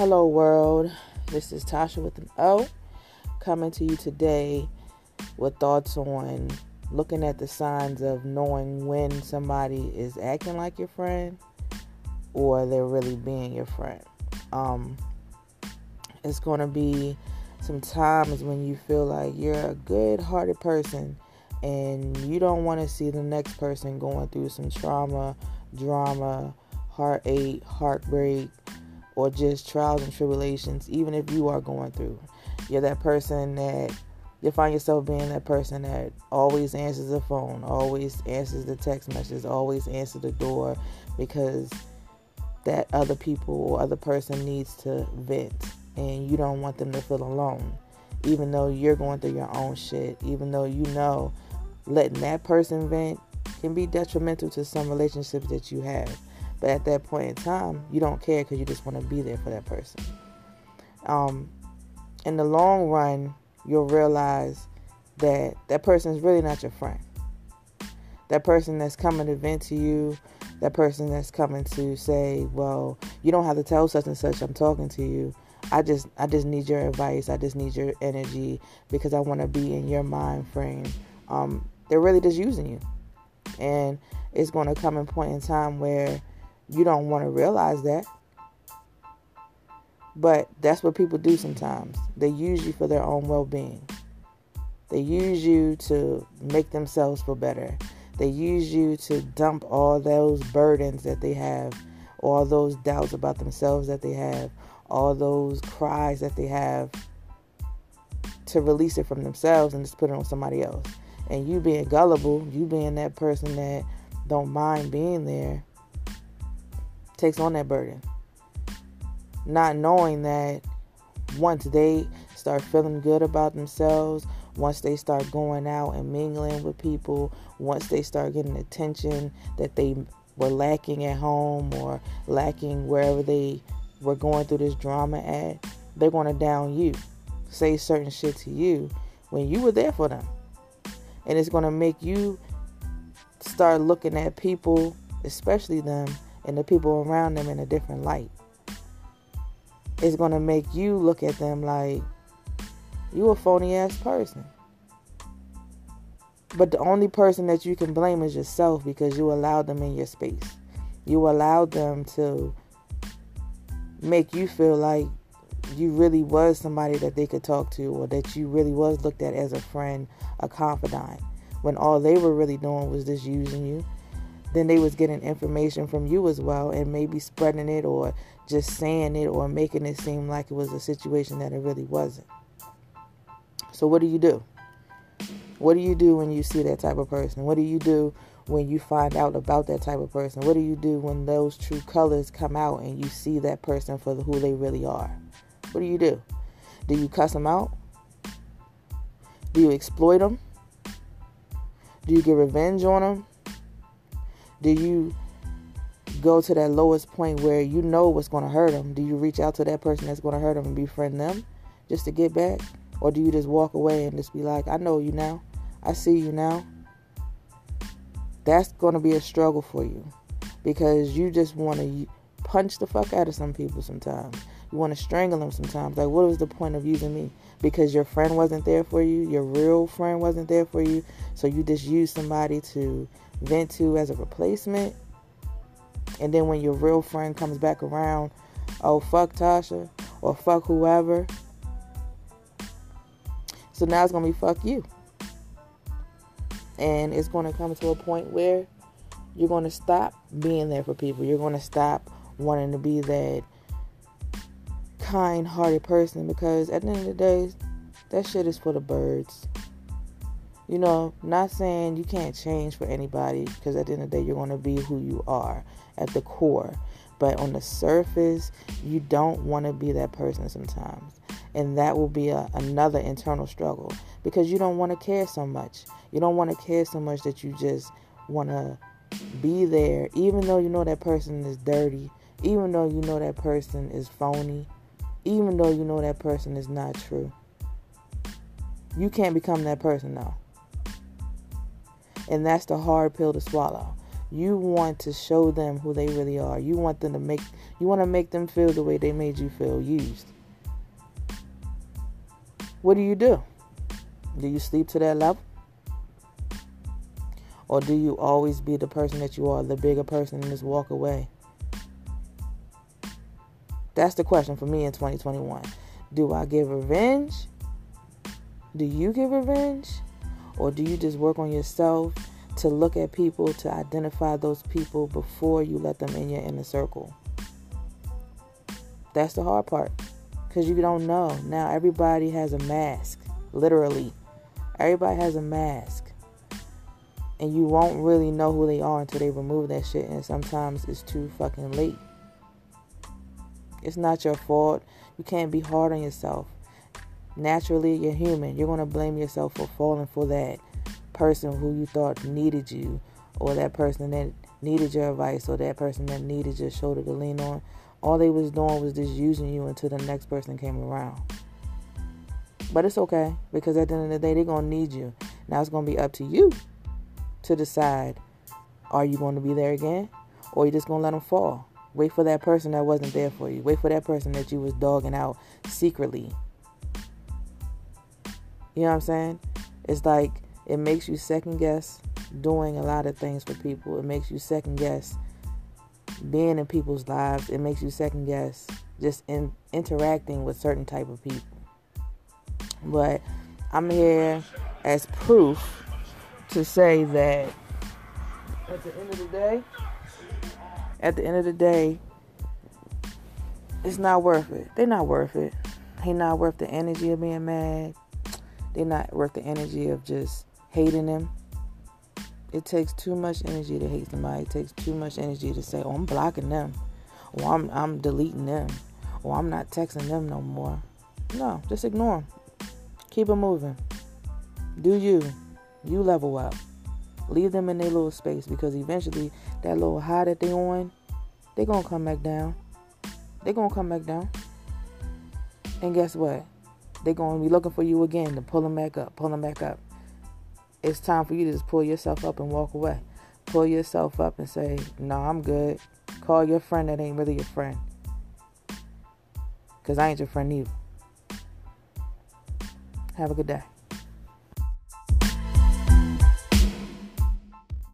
Hello, world. This is Tasha with an O coming to you today with thoughts on looking at the signs of knowing when somebody is acting like your friend or they're really being your friend. Um, it's going to be some times when you feel like you're a good hearted person and you don't want to see the next person going through some trauma, drama, heartache, heartbreak, or just trials and tribulations, even if you are going through. You're that person that you find yourself being that person that always answers the phone, always answers the text messages, always answers the door because that other people or other person needs to vent and you don't want them to feel alone. Even though you're going through your own shit, even though you know letting that person vent can be detrimental to some relationships that you have. But at that point in time, you don't care because you just want to be there for that person. Um, in the long run, you'll realize that that person is really not your friend. That person that's coming to vent to you, that person that's coming to say, "Well, you don't have to tell such and such. I'm talking to you. I just, I just need your advice. I just need your energy because I want to be in your mind frame." Um, they're really just using you, and it's going to come a point in time where you don't want to realize that. But that's what people do sometimes. They use you for their own well being. They use you to make themselves feel better. They use you to dump all those burdens that they have, all those doubts about themselves that they have, all those cries that they have to release it from themselves and just put it on somebody else. And you being gullible, you being that person that don't mind being there, takes on that burden. Not knowing that once they start feeling good about themselves, once they start going out and mingling with people, once they start getting attention that they were lacking at home or lacking wherever they were going through this drama at, they're going to down you, say certain shit to you when you were there for them. And it's going to make you start looking at people, especially them, and the people around them in a different light. It's going to make you look at them like you a phony ass person. But the only person that you can blame is yourself because you allowed them in your space. You allowed them to make you feel like you really was somebody that they could talk to or that you really was looked at as a friend, a confidant, when all they were really doing was just using you then they was getting information from you as well and maybe spreading it or just saying it or making it seem like it was a situation that it really wasn't. So what do you do? What do you do when you see that type of person? What do you do when you find out about that type of person? What do you do when those true colors come out and you see that person for who they really are? What do you do? Do you cuss them out? Do you exploit them? Do you get revenge on them? Do you go to that lowest point where you know what's going to hurt them? Do you reach out to that person that's going to hurt them and befriend them just to get back? Or do you just walk away and just be like, I know you now. I see you now. That's going to be a struggle for you because you just want to punch the fuck out of some people sometimes. You want to strangle them sometimes. Like, what was the point of using me? Because your friend wasn't there for you, your real friend wasn't there for you, so you just use somebody to vent to as a replacement. And then when your real friend comes back around, oh, fuck Tasha or fuck whoever. So now it's going to be fuck you. And it's going to come to a point where you're going to stop being there for people. You're going to stop wanting to be that kind hearted person because at the end of the day, that shit is for the birds you know, not saying you can't change for anybody because at the end of the day, you're going to be who you are at the core. But on the surface, you don't want to be that person sometimes. And that will be a, another internal struggle because you don't want to care so much. You don't want to care so much that you just want to be there, even though you know that person is dirty, even though you know that person is phony, even though you know that person is not true. You can't become that person now. And that's the hard pill to swallow You want to show them who they really are. You want them to make you want to make them feel the way they made you feel used. What do you do? Do you sleep to that level? Or do you always be the person that you are, the bigger person, and just walk away? That's the question for me in 2021. Do I give revenge? Do you give revenge? Or do you just work on yourself to look at people, to identify those people before you let them in your inner circle? That's the hard part. Because you don't know. Now everybody has a mask. Literally. Everybody has a mask and you won't really know who they are until they remove that shit and sometimes it's too fucking late it's not your fault you can't be hard on yourself naturally you're human you're going to blame yourself for falling for that person who you thought needed you or that person that needed your advice or that person that needed your shoulder to lean on all they was doing was just using you until the next person came around but it's okay because at the end of the day they're going to need you now it's going to be up to you to decide are you going to be there again or you just going to let them fall. Wait for that person that wasn't there for you. Wait for that person that you was dogging out secretly. You know what I'm saying? It's like it makes you second guess doing a lot of things for people. It makes you second guess being in people's lives. It makes you second guess just in interacting with certain type of people. But I'm here as proof to say that at the end of the day, at the end of the day, it's not worth it. They're not worth it. They're not worth the energy of being mad. They're not worth the energy of just hating them. It takes too much energy to hate somebody. It takes too much energy to say, "Oh, I'm blocking them," or "I'm I'm deleting them," or "I'm not texting them no more." No, just ignore them. Keep it moving. Do you? You level up. Leave them in their little space because eventually that little high that they on, they're gonna come back down. They're gonna come back down. And guess what? They gonna be looking for you again to pull them back up, pull them back up. It's time for you to just pull yourself up and walk away. Pull yourself up and say, "No, nah, I'm good." Call your friend that ain't really your friend. Cause I ain't your friend either. Have a good day.